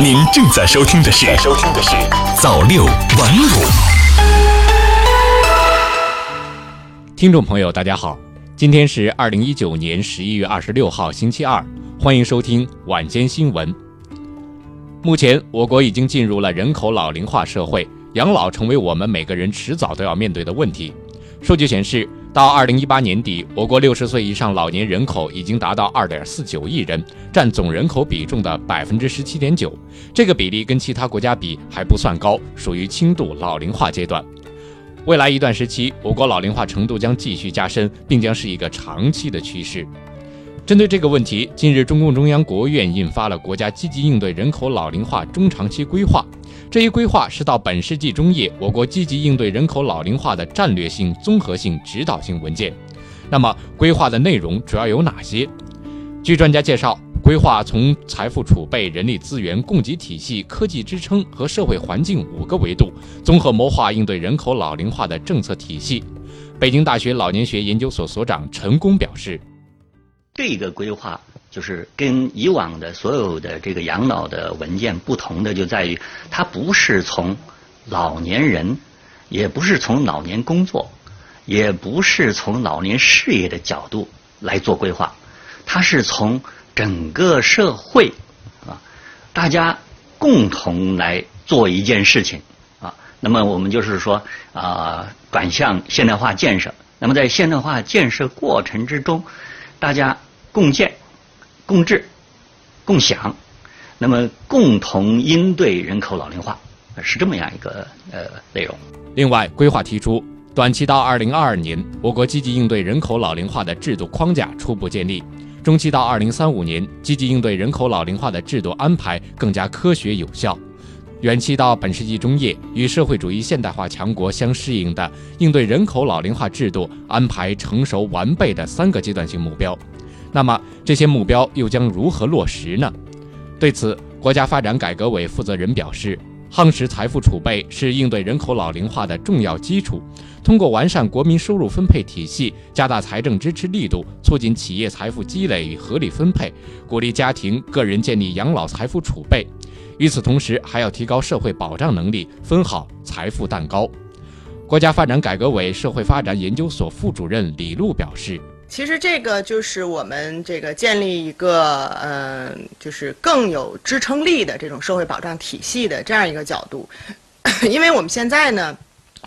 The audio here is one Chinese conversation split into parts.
您正在收听的是《收听的是早六晚五》。听众朋友，大家好，今天是二零一九年十一月二十六号，星期二，欢迎收听晚间新闻。目前，我国已经进入了人口老龄化社会，养老成为我们每个人迟早都要面对的问题。数据显示，到二零一八年底，我国六十岁以上老年人口已经达到二点四九亿人，占总人口比重的百分之十七点九。这个比例跟其他国家比还不算高，属于轻度老龄化阶段。未来一段时期，我国老龄化程度将继续加深，并将是一个长期的趋势。针对这个问题，近日中共中央、国务院印发了《国家积极应对人口老龄化中长期规划》。这一规划是到本世纪中叶，我国积极应对人口老龄化的战略性、综合性、指导性文件。那么，规划的内容主要有哪些？据专家介绍，规划从财富储备、人力资源、供给体系、科技支撑和社会环境五个维度，综合谋划应对人口老龄化的政策体系。北京大学老年学研究所所长陈功表示：“这个规划。”就是跟以往的所有的这个养老的文件不同的，就在于它不是从老年人，也不是从老年工作，也不是从老年事业的角度来做规划，它是从整个社会啊，大家共同来做一件事情啊。那么我们就是说啊，转向现代化建设。那么在现代化建设过程之中，大家共建。共治、共享，那么共同应对人口老龄化，是这么样一个呃内容。另外，规划提出，短期到二零二二年，我国积极应对人口老龄化的制度框架初步建立；中期到二零三五年，积极应对人口老龄化的制度安排更加科学有效；远期到本世纪中叶，与社会主义现代化强国相适应的应对人口老龄化制度安排成熟完备的三个阶段性目标。那么这些目标又将如何落实呢？对此，国家发展改革委负责人表示，夯实财富储备是应对人口老龄化的重要基础。通过完善国民收入分配体系，加大财政支持力度，促进企业财富积累与合理分配，鼓励家庭个人建立养老财富储备。与此同时，还要提高社会保障能力，分好财富蛋糕。国家发展改革委社会发展研究所副主任李璐表示。其实这个就是我们这个建立一个，嗯，就是更有支撑力的这种社会保障体系的这样一个角度，因为我们现在呢，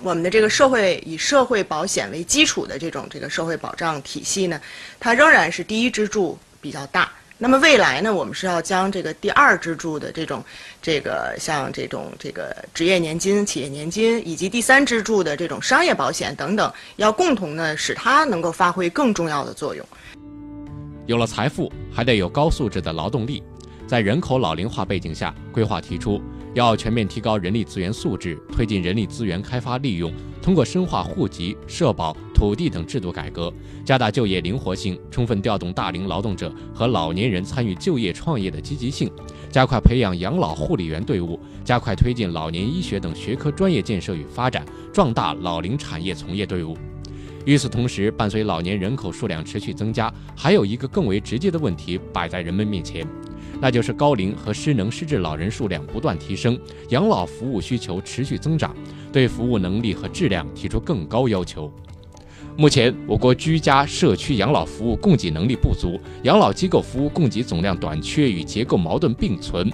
我们的这个社会以社会保险为基础的这种这个社会保障体系呢，它仍然是第一支柱比较大。那么未来呢，我们是要将这个第二支柱的这种，这个像这种这个职业年金、企业年金，以及第三支柱的这种商业保险等等，要共同呢使它能够发挥更重要的作用。有了财富，还得有高素质的劳动力。在人口老龄化背景下，规划提出要全面提高人力资源素质，推进人力资源开发利用，通过深化户籍、社保、土地等制度改革，加大就业灵活性，充分调动大龄劳动者和老年人参与就业创业的积极性，加快培养养老护理员队伍，加快推进老年医学等学科专业建设与发展，壮大老龄产业从业队伍。与此同时，伴随老年人口数量持续增加，还有一个更为直接的问题摆在人们面前。那就是高龄和失能失智老人数量不断提升，养老服务需求持续增长，对服务能力和质量提出更高要求。目前，我国居家社区养老服务供给能力不足，养老机构服务供给总量短缺与结构矛盾并存。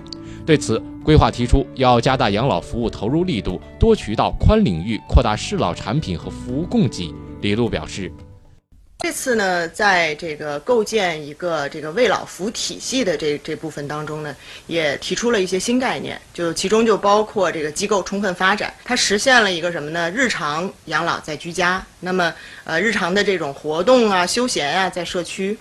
对此，规划提出要加大养老服务投入力度，多渠道、宽领域扩大适老产品和服务供给。李璐表示。这次呢，在这个构建一个这个为老服务体系的这这部分当中呢，也提出了一些新概念，就其中就包括这个机构充分发展，它实现了一个什么呢？日常养老在居家，那么呃日常的这种活动啊、休闲啊在社区，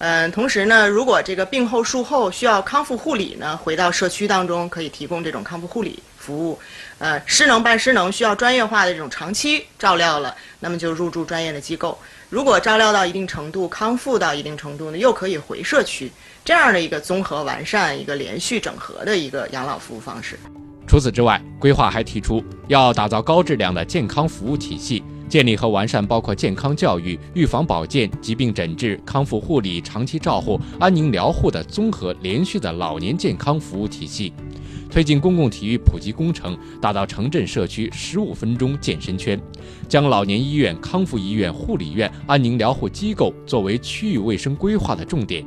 嗯，同时呢，如果这个病后术后需要康复护理呢，回到社区当中可以提供这种康复护理服务，呃，失能半失能需要专业化的这种长期照料了，那么就入住专业的机构。如果照料到一定程度，康复到一定程度呢，又可以回社区，这样的一个综合完善、一个连续整合的一个养老服务方式。除此之外，规划还提出要打造高质量的健康服务体系，建立和完善包括健康教育、预防保健、疾病诊治、康复护理、长期照护、安宁疗护的综合连续的老年健康服务体系。推进公共体育普及工程，打造城镇社区十五分钟健身圈，将老年医院、康复医院、护理院、安宁疗护机构作为区域卫生规划的重点。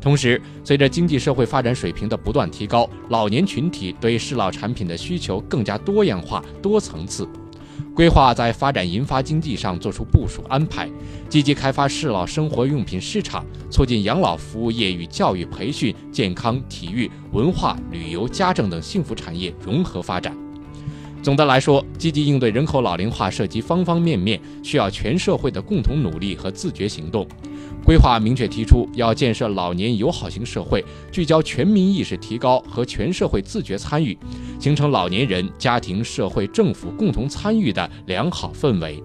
同时，随着经济社会发展水平的不断提高，老年群体对适老产品的需求更加多样化、多层次。规划在发展银发经济上做出部署安排，积极开发适老生活用品市场，促进养老服务业与教育培训、健康、体育、文化、旅游、家政等幸福产业融合发展。总的来说，积极应对人口老龄化涉及方方面面，需要全社会的共同努力和自觉行动。规划明确提出，要建设老年友好型社会，聚焦全民意识提高和全社会自觉参与，形成老年人、家庭、社会、政府共同参与的良好氛围。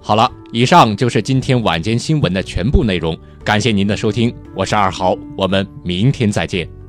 好了，以上就是今天晚间新闻的全部内容，感谢您的收听，我是二豪，我们明天再见。